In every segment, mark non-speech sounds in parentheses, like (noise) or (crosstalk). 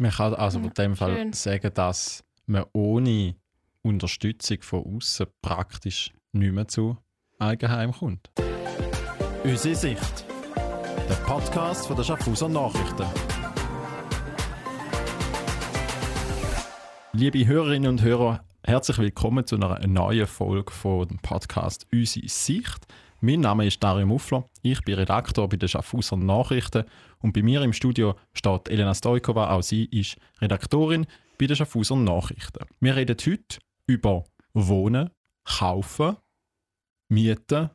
Man kann also Ja, in dem Fall schön. sagen, dass man ohne Unterstützung von außen praktisch nicht mehr zu Eigenheim kommt. Unsere Sicht. Der Podcast von der Schaffhauser Nachrichten. Liebe Hörerinnen und Hörer, herzlich willkommen zu einer neuen Folge von dem Podcast Unsere Sicht. Mein Name ist Dario Muffler, ich bin Redaktor bei den Schaffhauser Nachrichten und bei mir im Studio steht Elena Stojkova, auch sie ist Redaktorin bei den Schaffhauser Nachrichten. Wir reden heute über Wohnen, Kaufen, Mieten,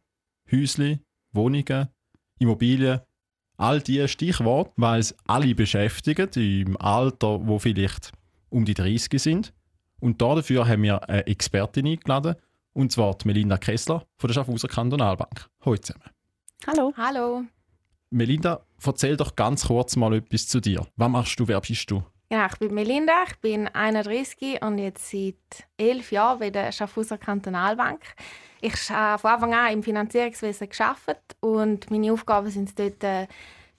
Häusli, Wohnungen, Immobilien, all diese Stichworte, weil es alle beschäftigen im Alter, wo vielleicht um die 30 sind. Und dafür haben wir eine Expertin eingeladen, und zwar die Melinda Kessler von der Schaffhauser Kantonalbank. Hallo zusammen. Hallo. Hallo. Melinda, erzähl doch ganz kurz mal etwas zu dir. Was machst du, wer bist du? Genau, ich bin Melinda, ich bin 31 und jetzt seit elf Jahren bei der Schaffhauser Kantonalbank. Ich habe von Anfang an im Finanzierungswesen gearbeitet und meine Aufgaben sind es dort, äh,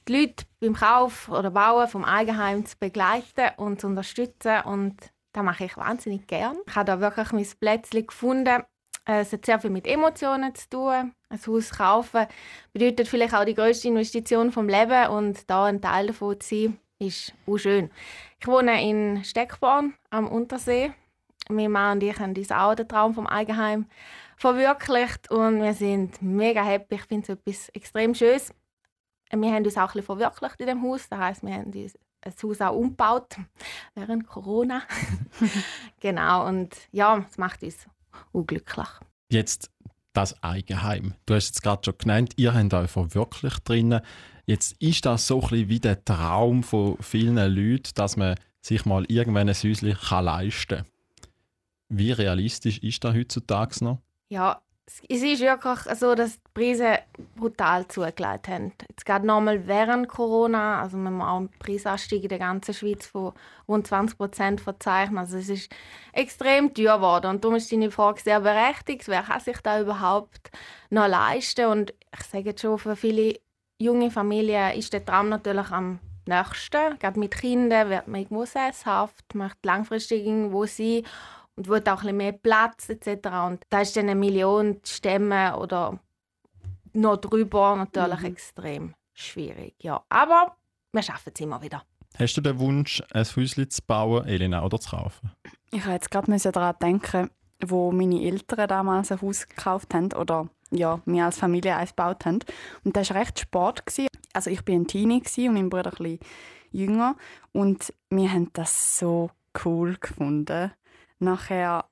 die Leute beim Kauf oder Bauen vom Eigenheim zu begleiten und zu unterstützen und das mache ich wahnsinnig gern. Ich habe da wirklich mein Plätzchen gefunden. Äh, Es hat sehr viel mit Emotionen zu tun. Ein Haus kaufen bedeutet vielleicht auch die grösste Investition vom Leben und da ein Teil davon zu sein, ist auch schön. Ich wohne in Steckborn am Untersee. Mein Mann und ich haben uns auch den Traum vom Eigenheim verwirklicht und wir sind mega happy. Ich finde es etwas extrem Schönes. Wir haben uns auch ein verwirklicht in dem Haus. Das heisst, wir haben uns ein Haus auch umgebaut während Corona. (laughs) genau, und ja, es macht uns unglücklich. Jetzt das Eigenheim. Du hast es gerade schon genannt, ihr habt euch verwirklicht drinnen. Jetzt ist das so ein bisschen wie der Traum von vielen Leuten, dass man sich mal irgendwann ein Häuschen kann leisten kann. Wie realistisch ist das heutzutage noch? Ja, es ist wirklich so, dass die Preise brutal zugelegt haben. Jetzt gerade nochmal während Corona, also wir haben auch einen Preisanstieg in der ganzen Schweiz von rund 20 Prozent verzeichnen. Also es ist extrem teuer geworden und darum ist deine Frage sehr berechtigt. Wer kann sich da überhaupt noch leisten? Und ich sage jetzt schon, für viele junge Familien ist der Traum natürlich am nächsten. Gerade mit Kindern wird man irgendwo sesshaft, möchte langfristig irgendwo sein und will auch ein bisschen mehr Platz etc. Und da ist dann eine Million zu stemmen oder noch drüber natürlich extrem schwierig. Ja, aber wir schaffen es immer wieder. Hast du den Wunsch, ein Häuschen zu bauen, Elena, oder zu kaufen? Ich habe jetzt gerade daran denken, wo meine Eltern damals ein Haus gekauft haben oder ja, wir als Familie eins gebaut haben. Und das war recht Sport. Gewesen. Also ich war ein Teenie gewesen und mein Bruder ein bisschen jünger. Und wir haben das so cool gefunden. Nachher,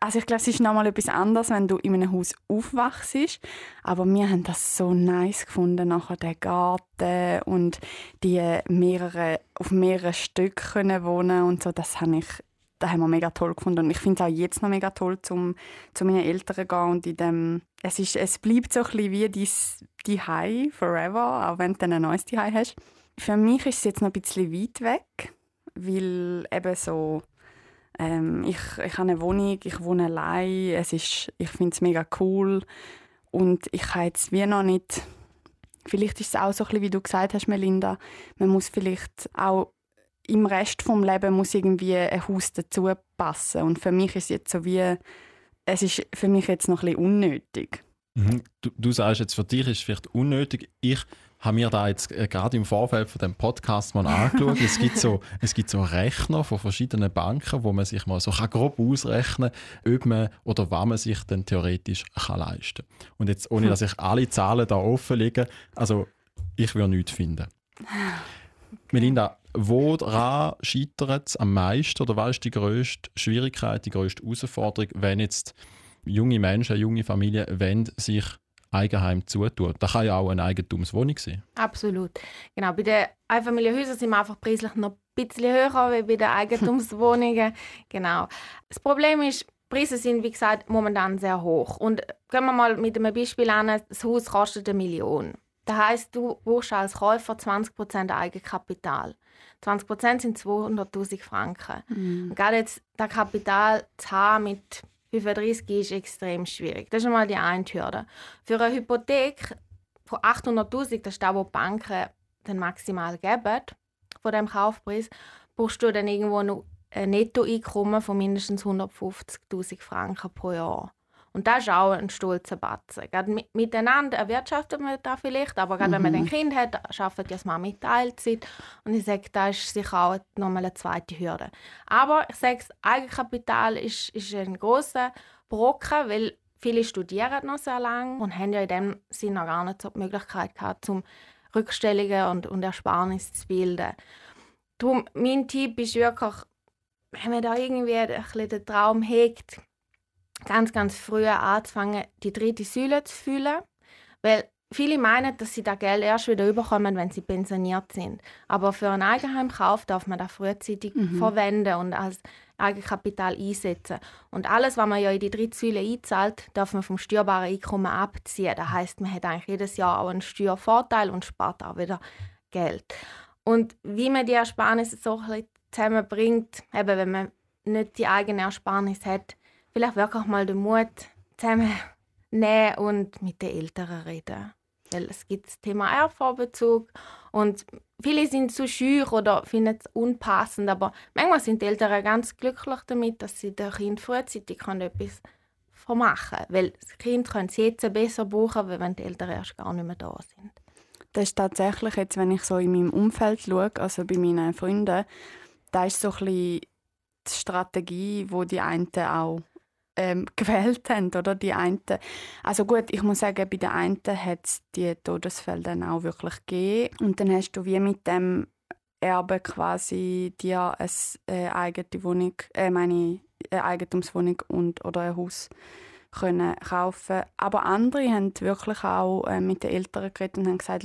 also ich glaube, es ist nochmal etwas anderes, wenn du in einem Haus aufwachst. Aber wir haben das so nice gefunden, nachher den Garten und die mehrere, auf mehreren Stücken wohnen und so. Das habe ich das haben wir mega toll gefunden. Und ich finde es auch jetzt noch mega toll, zum zu meinen Eltern zu gehen und in dem, es, ist, es bleibt so ein bisschen wie dein Zuhause forever, auch wenn du dann ein neues Zuhause hast. Für mich ist es jetzt noch ein bisschen weit weg, weil eben so, ähm, ich, ich habe eine Wohnung, ich wohne allein, es ist, ich finde es mega cool und ich habe jetzt wie noch nicht, vielleicht ist es auch so ein bisschen, wie du gesagt hast, Melinda, man muss vielleicht auch im Rest vom Leben muss irgendwie ein Haus dazu passen und für mich ist es jetzt so wie, es ist für mich jetzt noch ein bisschen unnötig. Mhm. Du, du sagst jetzt, für dich ist es vielleicht unnötig. Ich habe mir da jetzt äh, gerade im Vorfeld von dem Podcast mal angeschaut. es, gibt so, (laughs) es gibt so Rechner von verschiedenen Banken, wo man sich mal so kann grob ausrechnen kann, ob man oder was man sich dann theoretisch kann leisten kann. Und jetzt, ohne dass ich alle Zahlen da offenlege, also ich würde nichts finden. Melinda, woran scheitert es am meisten oder was ist die grösste Schwierigkeit, die grösste Herausforderung, wenn jetzt junge Menschen, junge Familien wollen sich Eigenheim zutun? Das kann ja auch eine Eigentumswohnung sein. Absolut. Genau, bei den Einfamilienhäusern sind wir einfach preislich noch ein bisschen höher als bei den Eigentumswohnungen. (laughs) genau. Das Problem ist, die Preise sind, wie gesagt, momentan sehr hoch. Und gehen wir mal mit einem Beispiel an, das Haus kostet eine Million. Das heisst, du brauchst als Käufer 20% Eigenkapital. 20% sind 200'000 Franken. Und gerade jetzt das Kapital zu haben mit 35 ist extrem schwierig. Das ist einmal die eine Hürde. Für eine Hypothek von 800'000, das ist das, was die Banken dann maximal geben, von dem Kaufpreis, brauchst du dann irgendwo noch ein Nettoeinkommen von mindestens 150'000 Franken pro Jahr. Und das ist auch ein stolzer Batzen. Gerade miteinander erwirtschaftet man das vielleicht, aber gerade mhm. wenn man ein mhm. Kind hat, arbeitet ja das Mann mit Teilzeit. Und ich sage, das ist sicher auch nochmal eine zweite Hürde. Aber ich sage, das Eigenkapital ist, ist ein großer Brocken, weil viele studieren noch sehr lange und haben ja in dem Sinne noch gar nicht so die Möglichkeit gehabt, zum Rückstellungen und, und Ersparnisse zu bilden. Darum, mein Tipp ist wirklich, wenn man da irgendwie ein bisschen den Traum hegt, ganz, ganz früh anzufangen, die dritte Säule zu fühlen. Weil viele meinen, dass sie das Geld erst wieder überkommen, wenn sie pensioniert sind. Aber für einen Eigenheimkauf darf man das frühzeitig mhm. verwenden und als Eigenkapital einsetzen. Und alles, was man ja in die dritte Säule einzahlt, darf man vom steuerbaren Einkommen abziehen. Das heißt, man hat eigentlich jedes Jahr auch einen Steuervorteil und spart auch wieder Geld. Und wie man die Ersparnisse so ein bisschen zusammenbringt, eben wenn man nicht die eigene Ersparnis hat, vielleicht wirklich mal den Mut zusammennehmen und mit den Eltern reden. Weil es gibt das Thema Erbvorbezug und viele sind zu schüch oder finden es unpassend, aber manchmal sind die Eltern ganz glücklich damit, dass sie dem Kind frühzeitig etwas vermachen können. Weil das Kind kann es jetzt besser brauchen, wenn die Eltern erst gar nicht mehr da sind. Das ist tatsächlich jetzt, wenn ich so in meinem Umfeld schaue, also bei meinen Freunden, da ist so ein bisschen die Strategie, wo die einen auch ähm, (laughs) gewählt haben. Oder? Die einen, also gut, ich muss sagen, bei den einen hat es die Todesfälle dann auch wirklich gegeben. Und dann hast du wie mit dem Erbe quasi dir eine äh, eigene Wohnung, äh, meine eine Eigentumswohnung und, oder ein Haus können kaufen. Aber andere haben wirklich auch äh, mit den Eltern geredet und haben gesagt,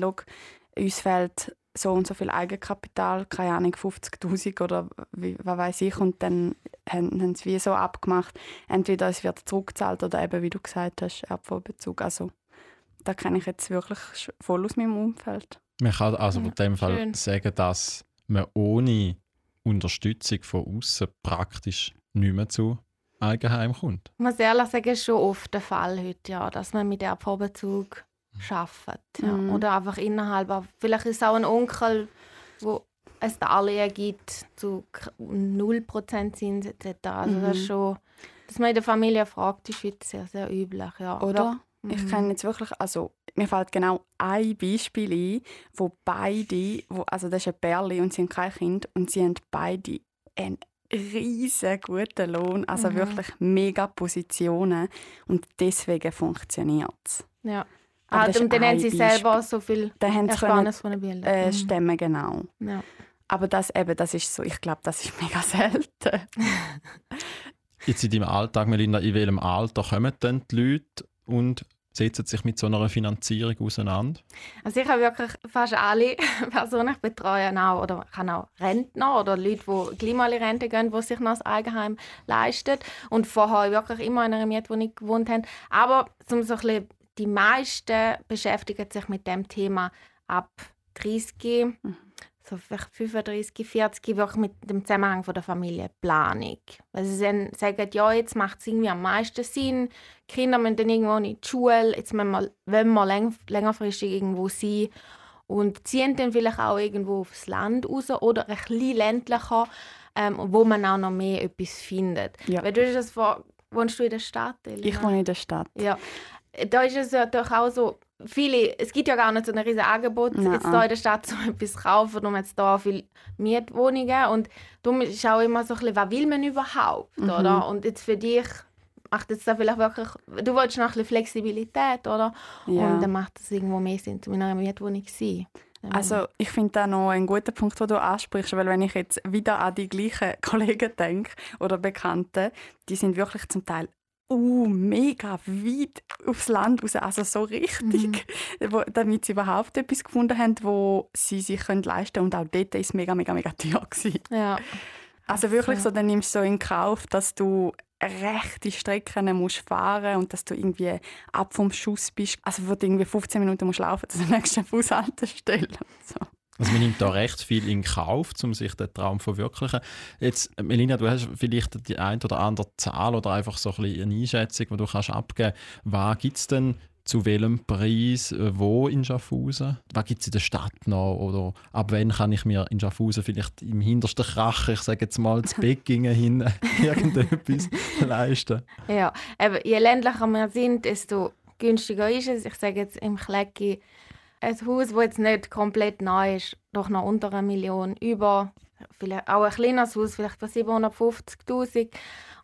uns fehlt so und so viel Eigenkapital, keine Ahnung, 50'000 oder wie, was weiß ich. Und dann haben, haben sie wie so abgemacht, entweder es wird zurückgezahlt oder eben, wie du gesagt hast, Erbvorbezug. Also da kenne ich jetzt wirklich voll aus meinem Umfeld. Man kann also in dem Fall Schön. sagen, dass man ohne Unterstützung von außen praktisch nicht mehr zu Eigenheim kommt. Ich muss ehrlich sagen, ist schon oft der Fall heute, ja, dass man mit Erbvorbezug arbeiten. Ja. Mhm. Oder einfach innerhalb. Vielleicht ist es auch ein Onkel, wo es Darlehen gibt zu 0% Zins etc. Also mhm. das schon, dass man in der Familie fragt, ist heute sehr, sehr üblich. Ja. Oder? Mhm. Ich kenne jetzt wirklich, also mir fällt genau ein Beispiel ein, wo beide, wo, also das ist ein Pärchen und sie haben kein Kind und sie haben beide einen riesen guten Lohn, also mhm. wirklich mega Positionen und deswegen funktioniert es. Ja. Ah, und dann haben sie selber so viel Ersparnis von den Bildern. Äh, mhm. Stimmen, genau. Ja. Aber das, eben, das ist so, ich glaube, das ist (laughs) mega selten. (laughs) Jetzt in deinem Alltag, Melinda, in welchem Alter kommen denn die Leute und setzen sich mit so einer Finanzierung auseinander? Also ich habe wirklich fast alle (laughs) Personen, ich betreue auch, oder kann auch Rentner oder Leute, die gleich Rente gehen, die sich noch das Eigenheim leisten und vorher wirklich immer in einer Mietwohnung gewohnt haben. Aber um so ein bisschen die meisten beschäftigen sich mit dem Thema ab 30, mhm. So vielleicht 35, 40, wirklich mit dem Zusammenhang von der Familienplanung. Weil sie dann sagen, ja, jetzt macht es irgendwie am meisten Sinn, die Kinder müssen dann irgendwo in die Schule, jetzt wollen wir, wollen wir läng längerfristig irgendwo sein und ziehen dann vielleicht auch irgendwo aufs Land raus oder ein bisschen ländlicher, ähm, wo man auch noch mehr etwas findet. Ja. Weil du das vor, wohnst du in der Stadt? Elena? Ich wohne in der Stadt. Ja da ist es ja doch auch so, viele, es gibt ja gar nicht so ein riesiges Angebot Nein. jetzt hier in der Stadt, (laughs) um etwas zu kaufen, darum es hier viele Mietwohnungen und darum ist auch immer so ein bisschen, was will man überhaupt, mhm. oder? Und jetzt für dich macht es da vielleicht wirklich, du willst noch ein bisschen Flexibilität, oder? Ja. Und dann macht es irgendwo mehr Sinn, in einer Mietwohnung zu sein. Also ich finde da noch ein guter Punkt, den du ansprichst, weil wenn ich jetzt wieder an die gleichen (laughs) Kollegen denke oder Bekannte, die sind wirklich zum Teil uh, mega weit aufs Land raus, also so richtig, mhm. (laughs) wo, damit sie überhaupt etwas gefunden haben, wo sie sich können leisten können. Und auch dort war es mega, mega, mega teuer. Ja. Also wirklich so, dann nimmst du so in Kauf, dass du rechte Strecken musst fahren und dass du irgendwie ab vom Schuss bist. Also wo du irgendwie 15 Minuten musst laufen zur nächsten Bushaltestelle. (laughs) So. Also man nimmt da recht viel in Kauf, um sich den Traum zu verwirklichen. Jetzt, Melina, du hast vielleicht die ein oder andere Zahl oder einfach so ein bisschen eine Einschätzung, die du kannst abgeben kannst. Was gibt es denn zu welchem Preis, äh, wo in Schaffhausen? Was gibt es in der Stadt noch? Oder ab wann kann ich mir in Schaffhausen vielleicht im hintersten Krach, ich sage jetzt mal, zu (laughs) Beckingen hin irgendetwas (laughs) leisten? Ja, aber je ländlicher wir sind, desto günstiger ist es. Ich sage jetzt im Klecki, ein Haus, das jetzt nicht komplett neu ist, doch noch unter einer Million, über vielleicht auch ein kleines Haus, vielleicht für 750'000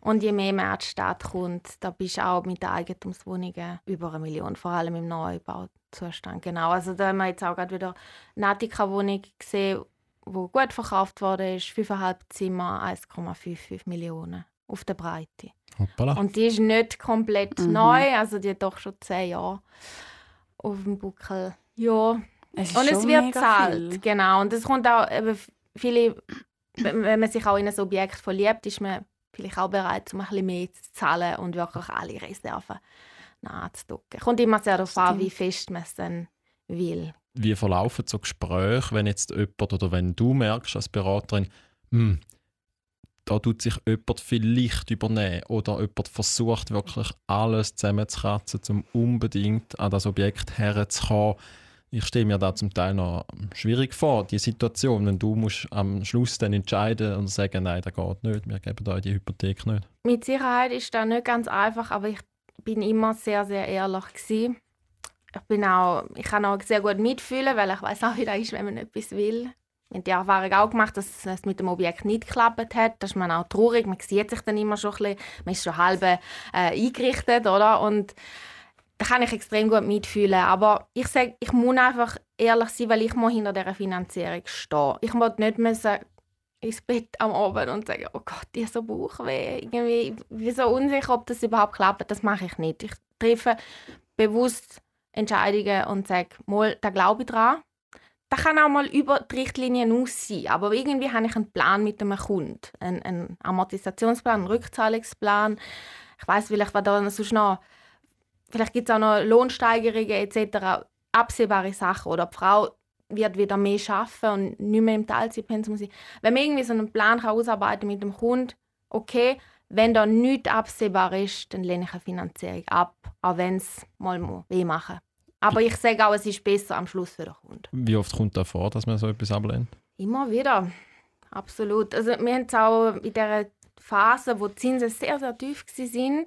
und je mehr man in die Stadt kommt, da bist du auch mit den Eigentumswohnungen über eine Million, vor allem im Neubauzustand. Genau, also da haben wir jetzt auch gerade wieder eine Attika-Wohnung gesehen, die gut verkauft wurde, ist 5,5 Zimmer, 1,55 Millionen auf der Breite. Hoppala. Und die ist nicht komplett Mhm. neu, also die hat doch schon 10 Jahre auf dem Buckel. Ja, Es ist und es schon wird mega gezahlt, viel. genau. Und es kommt auch, eben, viele, wenn wenn man sich auch in ein Objekt verliebt, ist man vielleicht auch bereit, um ein bisschen mehr zu zahlen und wirklich alle Reserven nachzuducken. Kommt immer sehr darauf an, wie fest man es dann will. Wie verlaufen so Gespräche, wenn jetzt jemand oder wenn du merkst als Beraterin, hm, da tut sich jemand vielleicht übernehmen oder jemand versucht wirklich alles zusammenzukratzen, um unbedingt an das Objekt herzukommen. Ich stelle mir da zum Teil noch schwierig vor, die Situation, wenn du musst am Schluss dann entscheiden und sagen, nein, das geht nicht, wir geben euch die Hypothek nicht. Mit Sicherheit ist das nicht ganz einfach, aber ich bin immer sehr, sehr ehrlich gewesen. Ich bin auch, ich kann auch sehr gut mitfühlen, weil ich weiß auch, wie das ist, wenn man etwas will. Wir haben die Erfahrung auch gemacht, dass es mit dem Objekt nicht geklappt hat. Da ist man auch traurig. Man sieht sich dann immer schon ein bisschen, man ist schon halb äh, eingerichtet, oder? Und da kann ich extrem gut mitfühlen. Aber ich sage, ich muss einfach ehrlich sein, weil ich muss hinter dieser Finanzierung stehen. Ich muss nicht müssen ins Bett am Abend und sagen, oh Gott, ich habe so Bauchweh. Irgendwie, ich bin so unsicher, ob das überhaupt klappt. Das mache ich nicht. Ich treffe bewusst Entscheidungen und sage, mal, da glaube ich dran. Da kann auch mal über die Richtlinien aus sein. Aber irgendwie habe ich einen Plan mit einem Kunden. Einen, einen Amortisationsplan, einen Rückzahlungsplan. Ich weiß vielleicht, was da sonst noch... Vielleicht gibt es auch noch Lohnsteigerungen etc. Absehbare Sachen. Oder die Frau wird wieder mehr arbeiten und nicht mehr im Teilzeitpensum sein. Wenn man irgendwie so einen Plan kann ausarbeiten mit dem Kunden, okay, wenn da nichts absehbar ist, dann lehne ich eine Finanzierung ab, auch wenn es mal weh machen Aber ich sage auch, es ist besser am Schluss für den Kunden. Wie oft kommt das vor, dass man so etwas ablehnt? Immer wieder, absolut. Also wir haben es auch in dieser Phase, wo die Zinsen sehr, sehr tief waren,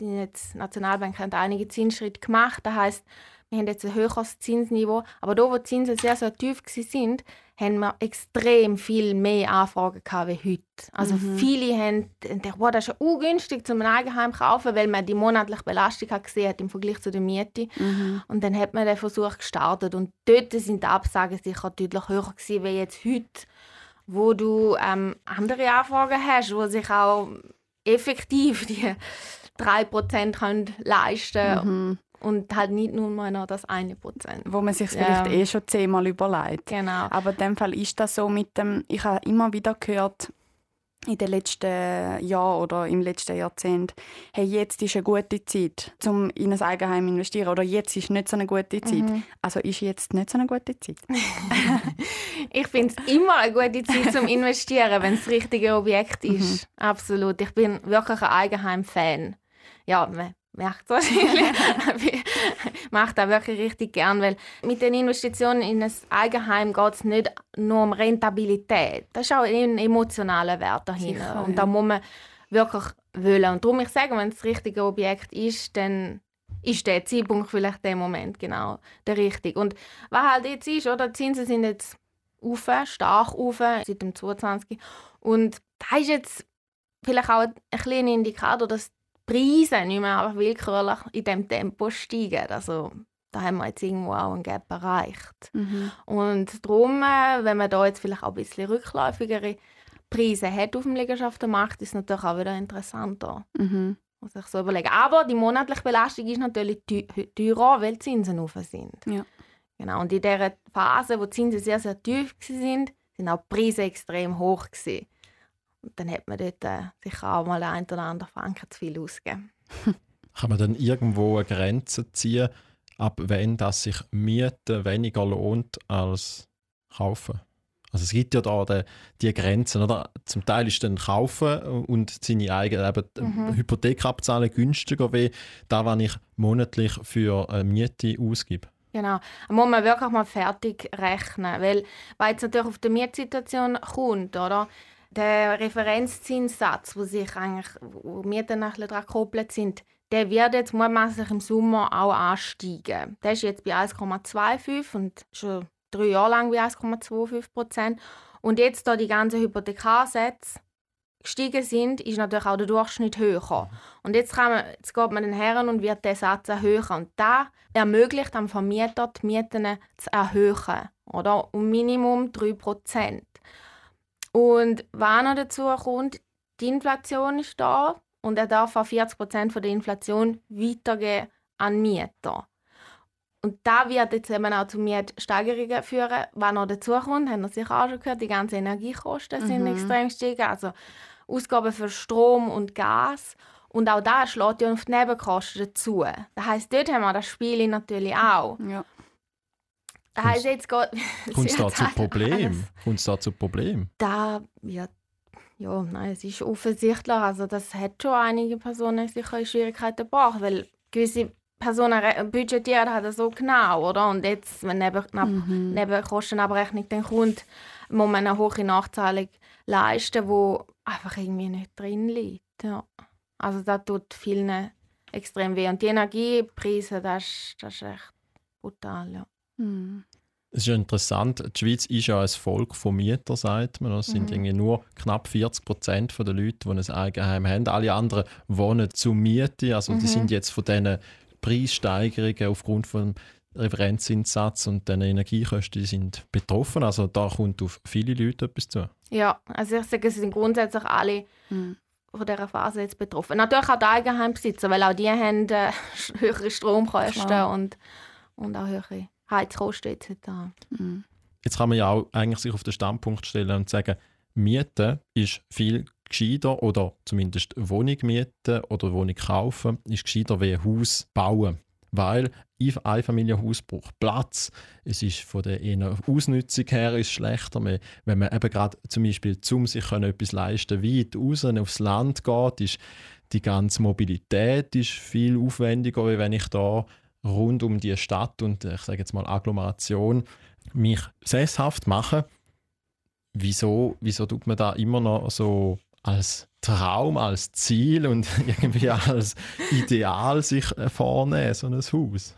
die jetzt Nationalbank hat einige Zinsschritte gemacht. Das heisst, wir haben jetzt ein höheres Zinsniveau. Aber da, wo die Zinsen sehr, sehr tief waren, haben wir extrem viel mehr Anfragen gehabt wie heute. Also viele haben gedacht, wow, das ist ja ungünstig, zum ein Eigenheim zu kaufen, weil man die monatliche Belastung hat gesehen hat im Vergleich zu der Miete. Mhm. Und dann hat man den Versuch gestartet. Und dort sind die Absagen sicher deutlich höher gewesen, wie jetzt heute, wo du ähm, andere Anfragen hast, wo sich auch effektiv die 3% können leisten. Mhm. Und halt nicht nur mal noch das eine Prozent. Wo man sich Ja. vielleicht eh schon zehnmal überlegt. Genau. Aber in dem Fall ist das so mit dem, ich habe immer wieder gehört, in den letzten Jahren oder im letzten Jahrzehnt, hey, jetzt ist eine gute Zeit, um in ein Eigenheim zu investieren. Oder jetzt ist nicht so eine gute Zeit. Mhm. Also ist jetzt nicht so eine gute Zeit. (laughs) Ich finde es immer eine gute Zeit zum Investieren, wenn es das richtige Objekt ist. Absolut. Ich bin wirklich ein Eigenheim-Fan. Ja, man merkt es wahrscheinlich. (laughs) ich mache das wirklich richtig gern, weil mit den Investitionen in ein Eigenheim geht es nicht nur um Rentabilität. Das ist auch ein emotionaler Wert dahinter. Sicher, Und ja. da muss man wirklich wollen. Und darum ich sage, wenn es das richtige Objekt ist, dann ist der Zeitpunkt vielleicht der Moment genau der richtige. Und was halt jetzt ist, oder? Die Zinsen sind jetzt auf, stark auf, seit dem 22. Und da ist jetzt vielleicht auch ein kleiner Indikator, dass Preise nicht mehr einfach willkürlich in diesem Tempo steigen. Also da haben wir jetzt irgendwo auch einen Gap erreicht. Mhm. Und darum, äh, wenn man da jetzt vielleicht auch ein bisschen rückläufigere Preise hat auf dem Liegenschaftenmarkt, ist es natürlich auch wieder interessanter. Mhm. Muss ich so überlegen. Aber die monatliche Belastung ist natürlich teu- teurer, weil die Zinsen hoch sind. Ja. Genau. Und in dieser Phase, wo die Zinsen sehr, sehr tief waren, sind auch die Preise extrem hoch. Gewesen. Und dann hat man dort äh, sicher auch mal ein oder andere Franken zu viel ausgegeben. (laughs) Kann man dann irgendwo eine Grenze ziehen, ab wann das sich Mieten weniger lohnt als kaufen? Also es gibt ja da die, die Grenzen, oder? Zum Teil ist dann kaufen und seine eigene eben, mhm. Hypothek abzahlen günstiger wie da, was ich monatlich für eine Miete ausgebe. Genau. Da muss man wirklich mal fertig rechnen, weil weil es natürlich auf die Mietsituation kommt, oder? Der Referenzzinssatz, wo sich eigentlich wo Mieten daran gekoppelt sind, der wird jetzt mutmaßlich im Sommer auch ansteigen. Der ist jetzt bei 1,25 und schon drei Jahre lang bei 1,25 Prozent. Und jetzt, da die ganzen Hypothekarsätze gestiegen sind, ist natürlich auch der Durchschnitt höher. Und jetzt, kann man, jetzt geht man den Herren und wird der Satz erhöhen. Und da ermöglicht am Vermieter, die Mieten zu erhöhen. Oder? Um Minimum 3 Prozent. Und was noch dazu kommt, die Inflation ist da und er darf auch 40 Prozent der Inflation weitergeben an Mieter. Und da wird jetzt eben auch zu Mietsteigerungen führen. Was noch dazu kommt, haben wir sicher auch schon gehört, die ganzen Energiekosten sind mhm. extrem gestiegen. Also Ausgaben für Strom und Gas. Und auch da schlägt ja auf die Nebenkosten dazu. Das heisst, dort haben wir das Spiel natürlich auch. Ja. Das heisst, jetzt geht... (laughs) Kommt es da zu Problem? (laughs) Kommt da zu Problem? Da wird ja, nein, es ist offensichtlich. Also das hat schon einige Personen sicher in Schwierigkeiten gebracht, weil gewisse Personen budgetieren halt so genau, oder? Und jetzt, wenn neben, mhm. Nebenkostenabrechnung dann kommt, muss man eine hohe Nachzahlung leisten, die einfach irgendwie nicht drin liegt. Ja. Also das tut vielen extrem weh. Und die Energiepreise, das ist, das ist echt brutal, ja. Mhm. Es ist ja interessant, die Schweiz ist ja ein Volk von Mietern, sagt man. Es sind mhm. nur knapp 40 Prozent der Leute, die ein Eigenheim haben. Alle anderen wohnen zu Miete. Also mhm. die sind jetzt von diesen Preissteigerungen aufgrund von Referenzzinssatz und den Energiekosten sind betroffen. Also da kommt auf viele Leute etwas zu. Ja, also ich sage, es sind grundsätzlich alle mhm. von dieser Phase jetzt betroffen. Natürlich auch die Eigenheimbesitzer, weil auch die haben äh, (laughs) höhere Stromkosten und, und auch höhere Heizkosten etc. Mhm. Jetzt kann man ja auch eigentlich sich auf den Standpunkt stellen und sagen, Mieten ist viel gescheiter oder zumindest Wohnung mieten oder Wohnung kaufen ist gescheiter wie ein Haus bauen. Weil ein Einfamilienhaus braucht Platz. Es ist von der Ausnutzung her ist schlechter. Wenn man eben gerade zum Beispiel zum sich etwas leisten weit raus aufs Land geht, ist die ganze Mobilität ist viel aufwendiger, als wenn ich da rund um die Stadt und ich sage jetzt mal Agglomeration mich sesshaft mache. Wieso, wieso tut man da immer noch so als Traum, als Ziel und (laughs) irgendwie als Ideal sich vornehmen, so ein Haus?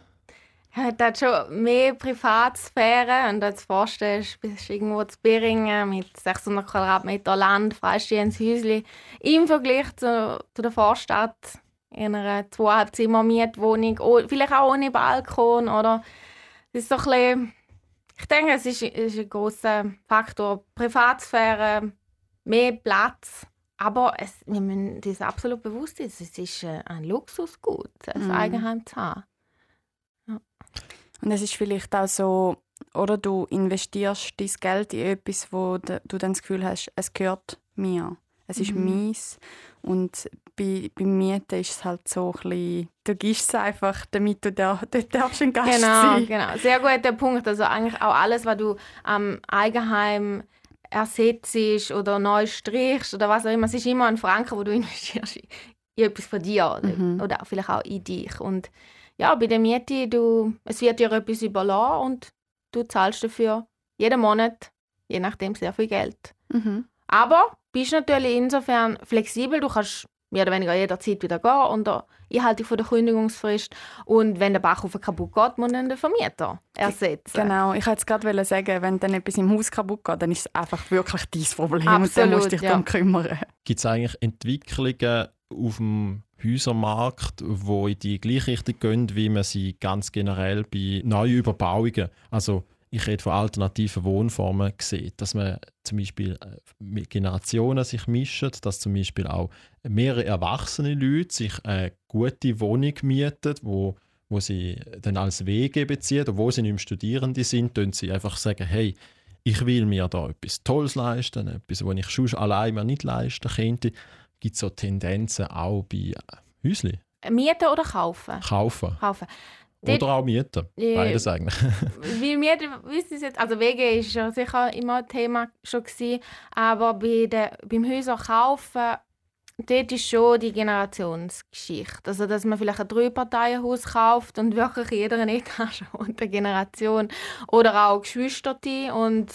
Ja, das schon mehr Privatsphäre und als vorstellst, bist du irgendwo zu Beringen mit 600 Quadratmeter Land, freistehendes Häuschen im Vergleich zu, zu der Vorstadt in einer zweieinhalb Zimmer Mietwohnung, vielleicht auch ohne Balkon oder das ist so ein bisschen, ich denke, es ist, ist ein großer Faktor Privatsphäre, mehr Platz aber es, wir müssen uns absolut bewusst sein, es ist ein Luxusgut, ein mm. Eigenheim zu haben. Ja. Und es ist vielleicht auch so, oder du investierst dein Geld in etwas, wo du dann das Gefühl hast, es gehört mir. Es ist mhm. meins. Und bei, bei Mieten ist es halt so ein bisschen, du gibst es einfach, damit du da, (laughs) dort darfst ein Gast genau, sein. Genau, sehr guter Punkt. Also eigentlich auch alles, was du am Eigenheim ersetzt oder neu strichst oder was auch immer. Es ist immer ein Franken, wo du (laughs) investierst in etwas von dir oder, mhm. oder vielleicht auch in dich. Und ja, bei der Miete, du, es wird dir etwas überlassen und du zahlst dafür jeden Monat, je nachdem, sehr viel Geld. Mhm. Aber bist natürlich insofern flexibel, du kannst mehr oder weniger jederzeit wieder gehen unter Einhaltung von der Kündigungsfrist. Und wenn der Backofen kaputt geht, muss dann der Vermieter ersetzen. Genau, ich wollte gerade sagen, wenn dann etwas im Haus kaputt geht, dann ist es einfach wirklich dein Problem Absolut, und dann musst du dich ja. darum kümmern. Gibt es eigentlich Entwicklungen auf dem Häusermarkt, wo in die gleiche Richtung gehen, wie man sie ganz generell bei neuen Überbauungen, also ich rede von alternativen Wohnformen gesehen, dass man zum Beispiel äh, mit Generationen sich mischen, dass zum Beispiel auch mehrere erwachsene Leute sich eine gute Wohnung mieten, wo, wo sie dann als Wege beziehen, obwohl sie nicht mehr Studierende sind, können sie einfach sagen, hey, ich will mir da etwas Tolles leisten, etwas, was ich schon allein mir nicht leisten könnte. Gibt es so Tendenzen auch bei äh, Häuschen? Mieten oder kaufen? Kaufen. kaufen. Oder auch mieten. Ja. Beides eigentlich. (laughs) Weil wir wissen es jetzt, also WG ist ja sicher immer ein Thema schon gewesen, aber bei der, beim Häuser kaufen, dort ist schon die Generationsgeschichte. Also, dass man vielleicht ein Drei-Parteien-Haus kauft und wirklich in jeder Etage (laughs) und eine Generation. Oder auch Geschwister und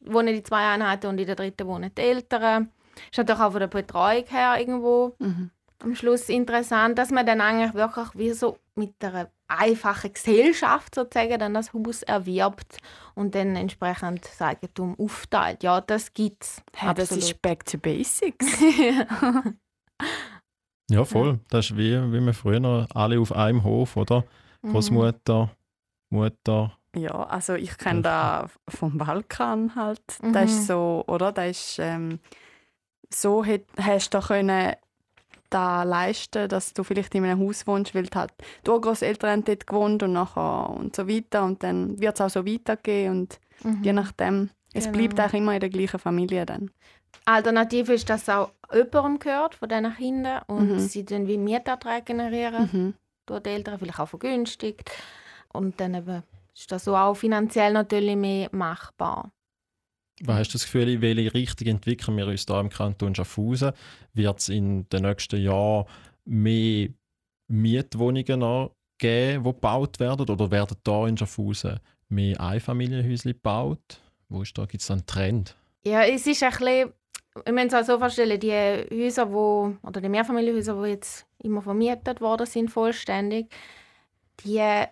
wohnen die zwei Einheiten und in der dritten wohnen die Eltern. Ist natürlich auch von der Betreuung her irgendwo Mhm. Am Schluss interessant, dass man dann eigentlich wirklich wie so mit einer einfachen Gesellschaft sozusagen dann das Haus erwirbt und dann entsprechend das Eigentum aufteilt. Ja, das gibt es. Hey, das ist back to basics. (laughs) Ja, voll. Das ist wie, wie wir früher noch alle auf einem Hof, oder? Mhm. Großmutter, Mutter. Ja, also ich kenne da vom Balkan halt. Mhm. Das ist so, oder? Das ist, ähm, so hat, hast du können da leisten, dass du vielleicht in einem Haus wohnst, weil du halt die Urgroßeltern haben dort gewohnt und nachher und so weiter und dann wird es auch so weitergehen und Mhm. je nachdem, es Genau. bleibt auch immer in der gleichen Familie dann. Alternative ist, dass auch jemandem gehört von diesen Kindern und Mhm. sie dann wie Mieterträge generieren Mhm. durch die Eltern, vielleicht auch vergünstigt. Und dann eben ist das so auch finanziell natürlich mehr machbar. Was hast du das Gefühl, in welche Richtung entwickeln wir uns da im Kanton Schaffhausen? Wird es in den nächsten Jahren mehr Mietwohnungen geben, die gebaut werden? Oder werden da in Schaffhausen mehr Einfamilienhäuser gebaut? Wo ist da? Gibt es einen Trend? Ja, es ist ein bisschen, wir müssen es auch so vorstellen, die Häuser, wo, oder die Mehrfamilienhäuser, die jetzt immer vermietet worden sind, vollständig, die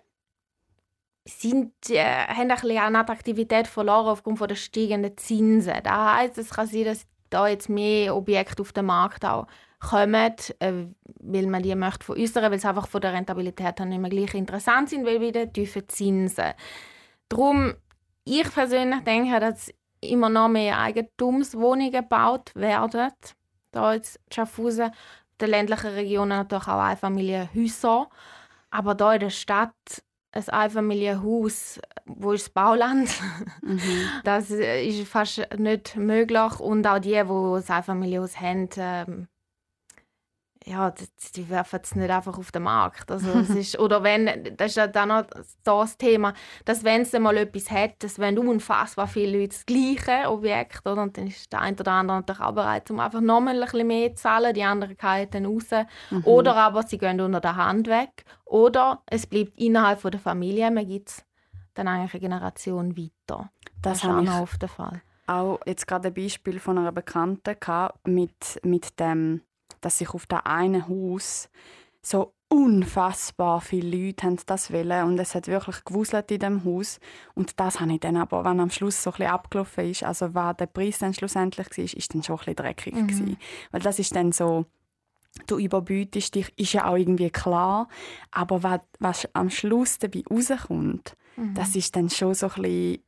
sind, äh, haben ein bisschen an Attraktivität verloren aufgrund von der steigenden Zinsen. Das heisst, es kann sein, dass da jetzt mehr Objekte auf den Markt auch kommen, äh, weil man die möchte veräußern, weil sie einfach von der Rentabilität her nicht mehr gleich interessant sind, weil wieder tiefe Zinsen. Darum, ich persönlich denke, dass immer noch mehr Eigentumswohnungen gebaut werden. Da jetzt Schaffhausen, in den ländlichen Regionen natürlich auch Einfamilienhäuser. Aber da in der Stadt ein Einfamilienhaus, wo ist das Bauland? Mhm. Das ist fast nicht möglich. Und auch die, die ein Einfamilienhaus haben, ähm, ja, die, die werfen es nicht einfach auf den Markt. Also es ist, (laughs) oder wenn, das ist ja dann noch das Thema, dass wenn es mal etwas hat, dass wenn unfassbar viele Leute das gleiche Objekt, oder, und dann ist der eine oder andere natürlich auch bereit, um einfach nochmal ein bisschen mehr zu zahlen, die anderen fallen dann raus. Mhm. Oder aber sie gehen unter der Hand weg. Oder es bleibt innerhalb von der Familie, man gibt es dann eigentlich eine Generation weiter. das ist auch noch oft der Fall. auch jetzt gerade ein Beispiel von einer Bekannten gehabt, mit, mit dem, dass sich auf der einen Haus so unfassbar viele Leute haben das wollen und es hat wirklich gewuselt in dem Haus und das habe ich dann aber, wenn am Schluss so ein bisschen abgelaufen ist, also was der Preis dann schlussendlich war, ist dann schon ein bisschen dreckig Mhm. gewesen. weil das ist dann so du überbietest dich, ist ja auch irgendwie klar, aber was, was am Schluss dabei rauskommt, Mhm. das ist dann schon so ein bisschen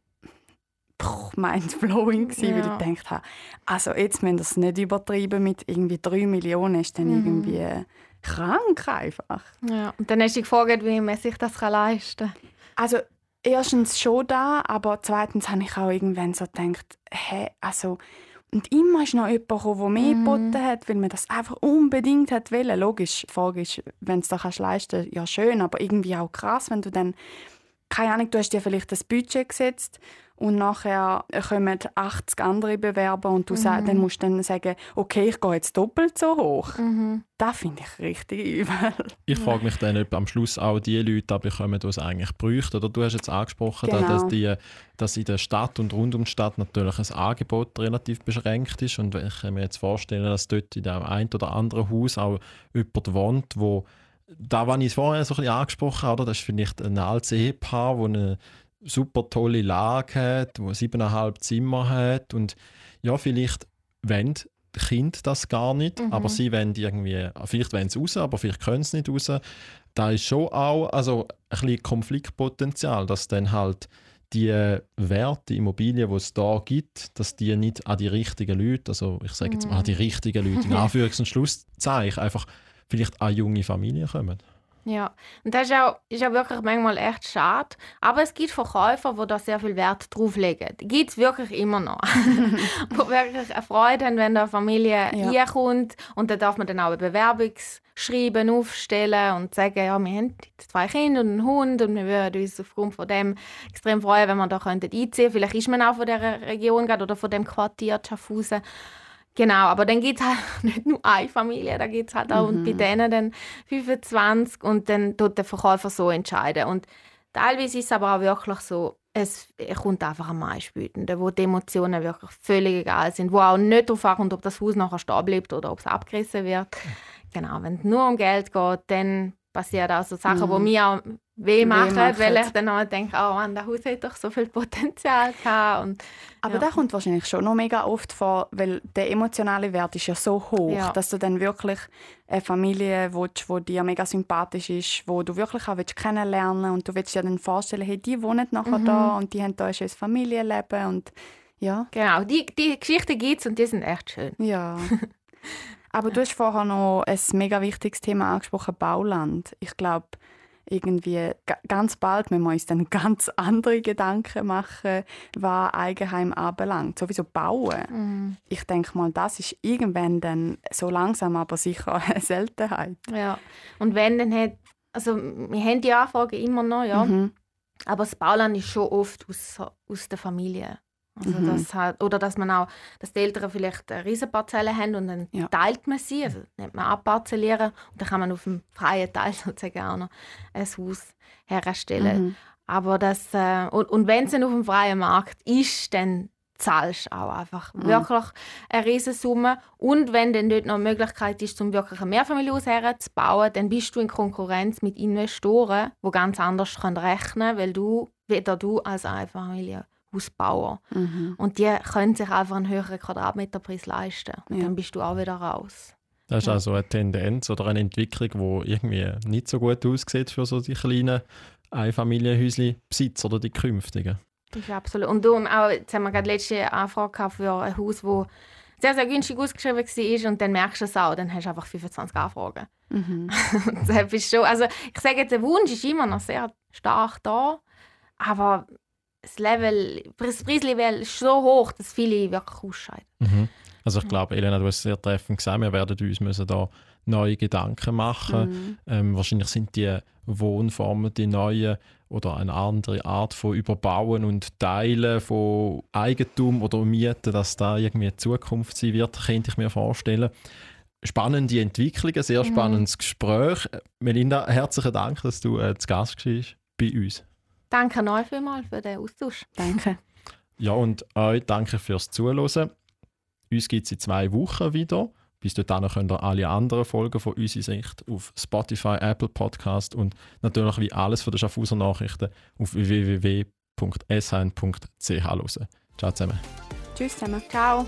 mindblowing gewesen, weil Ja. ich gedacht habe, also jetzt müssen wir es nicht übertreiben mit irgendwie 3 Millionen, ist dann Mhm. irgendwie krank einfach. Ja. Und dann hast du dich gefragt, wie man sich das kann leisten kann. Also erstens schon da, aber zweitens habe ich auch irgendwann so gedacht, hä, also und immer ist noch jemand gekommen, der mehr Mhm. geboten hat, weil man das einfach unbedingt hat wollen. Logisch, die Frage ist, wenn du es dir kannst leisten ja schön, aber irgendwie auch krass, wenn du dann, keine Ahnung, du hast dir vielleicht das Budget gesetzt und nachher kommen 80 andere Bewerber und du Mhm. dann musst du dann sagen, okay, ich gehe jetzt doppelt so hoch. Mhm. Das finde ich richtig übel. Ich frage mich dann, ob am Schluss auch die Leute bekommen, die es eigentlich bräuchten. Oder du hast jetzt angesprochen, Genau. dass, die, dass in der Stadt und rund um die Stadt natürlich ein Angebot relativ beschränkt ist. Und ich kann mir jetzt vorstellen, dass dort in dem einen oder anderen Haus auch jemand wohnt, wo da, was ich vorher so ein bisschen angesprochen habe, das ist vielleicht ein altes Ehepaar, das eine super tolle Lage hat, wo siebeneinhalb Zimmer hat und ja, vielleicht wollen die Kinder das gar nicht, Mhm. aber sie wollen irgendwie, vielleicht wollen sie raus, aber vielleicht können sie nicht raus. Da ist schon auch also ein bisschen Konfliktpotenzial, dass dann halt die Werte, die Immobilien, die es da gibt, dass die nicht an die richtigen Leute, also ich sage jetzt mal Mhm. an die richtigen Leute, in (laughs) Anführungs- und Schlusszeichen, einfach vielleicht an junge Familien kommen. Ja, und das ist auch, ist auch wirklich manchmal echt schade. Aber es gibt Verkäufer, die da sehr viel Wert drauf legen. Die gibt es wirklich immer noch. (laughs) die wirklich eine Freude haben, wenn da eine Familie ja. kommt. Und da darf man dann auch ein Bewerbungsschreiben aufstellen und sagen, ja, wir haben zwei Kinder und einen Hund und wir würden uns aufgrund von dem extrem freuen, wenn wir da einziehen könnten. Vielleicht ist man auch von dieser Region oder von dem Quartier Schaffhausen. Genau, aber dann gibt es halt (laughs) nicht nur eine Familie, da gibt es halt auch mhm. bei denen dann 25 und dann tut der Verkäufer so entscheiden. Und teilweise ist es aber auch wirklich so, es kommt einfach am meisten wo die Emotionen wirklich völlig egal sind, wo auch nicht darauf ankommt, ob das Haus nachher stehen bleibt oder ob es abgerissen wird. Genau, wenn es nur um Geld geht, dann passieren auch so Sachen, mhm. die mir auch weh machen, weil ich dann auch denke, oh Mann, das Haus hat doch so viel Potenzial gehabt. Und, Aber ja. das kommt wahrscheinlich schon noch mega oft vor, weil der emotionale Wert ist ja so hoch, ja. dass du dann wirklich eine Familie willst, die dir mega sympathisch ist, wo du wirklich auch willst kennenlernen und du willst dir dann vorstellen, hey, die wohnen nachher mhm. da und die haben da ein schönes Familienleben und ja. Genau, die, die Geschichten gibt es und die sind echt schön. Ja. (laughs) Aber du hast vorher noch ein mega wichtiges Thema angesprochen, Bauland. Ich glaube, irgendwie ganz bald müssen wir uns dann (laughs) ganz andere Gedanken machen, was Eigenheim anbelangt. Sowieso bauen. Mhm. Ich denke mal, das ist irgendwann dann so langsam aber sicher (laughs) eine Seltenheit. Ja, und wenn dann hat, also wir haben die Anfragen immer noch, ja. Mhm. Aber das Bauland ist schon oft aus, aus der Familie. Also mhm. das halt, oder dass man auch, dass die Eltern vielleicht eine Riesenparzelle haben und dann ja. teilt man sie, also nennt man abparzellieren und dann kann man auf dem freien Teil (laughs) sozusagen auch noch ein Haus herstellen. Mhm. Aber das, äh, und, und wenn es dann auf dem freien Markt ist, dann zahlst du auch einfach mhm. wirklich eine Riesensumme. Und wenn dann dort noch eine Möglichkeit ist, um wirklich ein Mehrfamilienhaus herzubauen, dann bist du in Konkurrenz mit Investoren, die ganz anders rechnen können, weil du, weder du als Einfamilienhaus Hausbauer. Mhm. Und die können sich einfach einen höheren Quadratmeterpreis leisten. Und ja. dann bist du auch wieder raus. Das ist ja. also eine Tendenz oder eine Entwicklung, die irgendwie nicht so gut aussieht für so die kleinen Einfamilienhäusli-Besitzer oder die künftigen. Das ist absolut. Und darum auch, jetzt haben wir gerade letzte Anfrage für ein Haus, das sehr, sehr günstig ausgeschrieben war und dann merkst du es auch, dann hast du einfach 25 Anfragen. Mhm. (laughs) das ist schon, also ich sage jetzt, der Wunsch ist immer noch sehr stark da, aber das Level, das Preislevel ist so hoch, dass viele wirklich ausscheiden. Mhm. Also ich glaube, Elena, du hast sehr treffend gesagt, wir werden uns müssen da neue Gedanken machen. Mhm. Ähm, wahrscheinlich sind die Wohnformen die neuen oder eine andere Art von Überbauen und Teilen von Eigentum oder Mieten, dass da irgendwie Zukunft sein wird, könnte ich mir vorstellen. Spannende Entwicklungen, sehr mhm. spannendes mhm. Gespräch. Melinda, herzlichen Dank, dass du äh, zu Gast warst bei uns. Danke euch vielmals für den Austausch. Danke. Ja, und euch danke fürs Zuhören. Uns gibt es in zwei Wochen wieder. Bis dahin könnt ihr alle anderen Folgen von unserer Sicht auf Spotify, Apple Podcast und natürlich wie alles von den Schaffhauser Nachrichten auf www.shn.ch hören. Ciao zusammen. Tschüss zusammen. Ciao.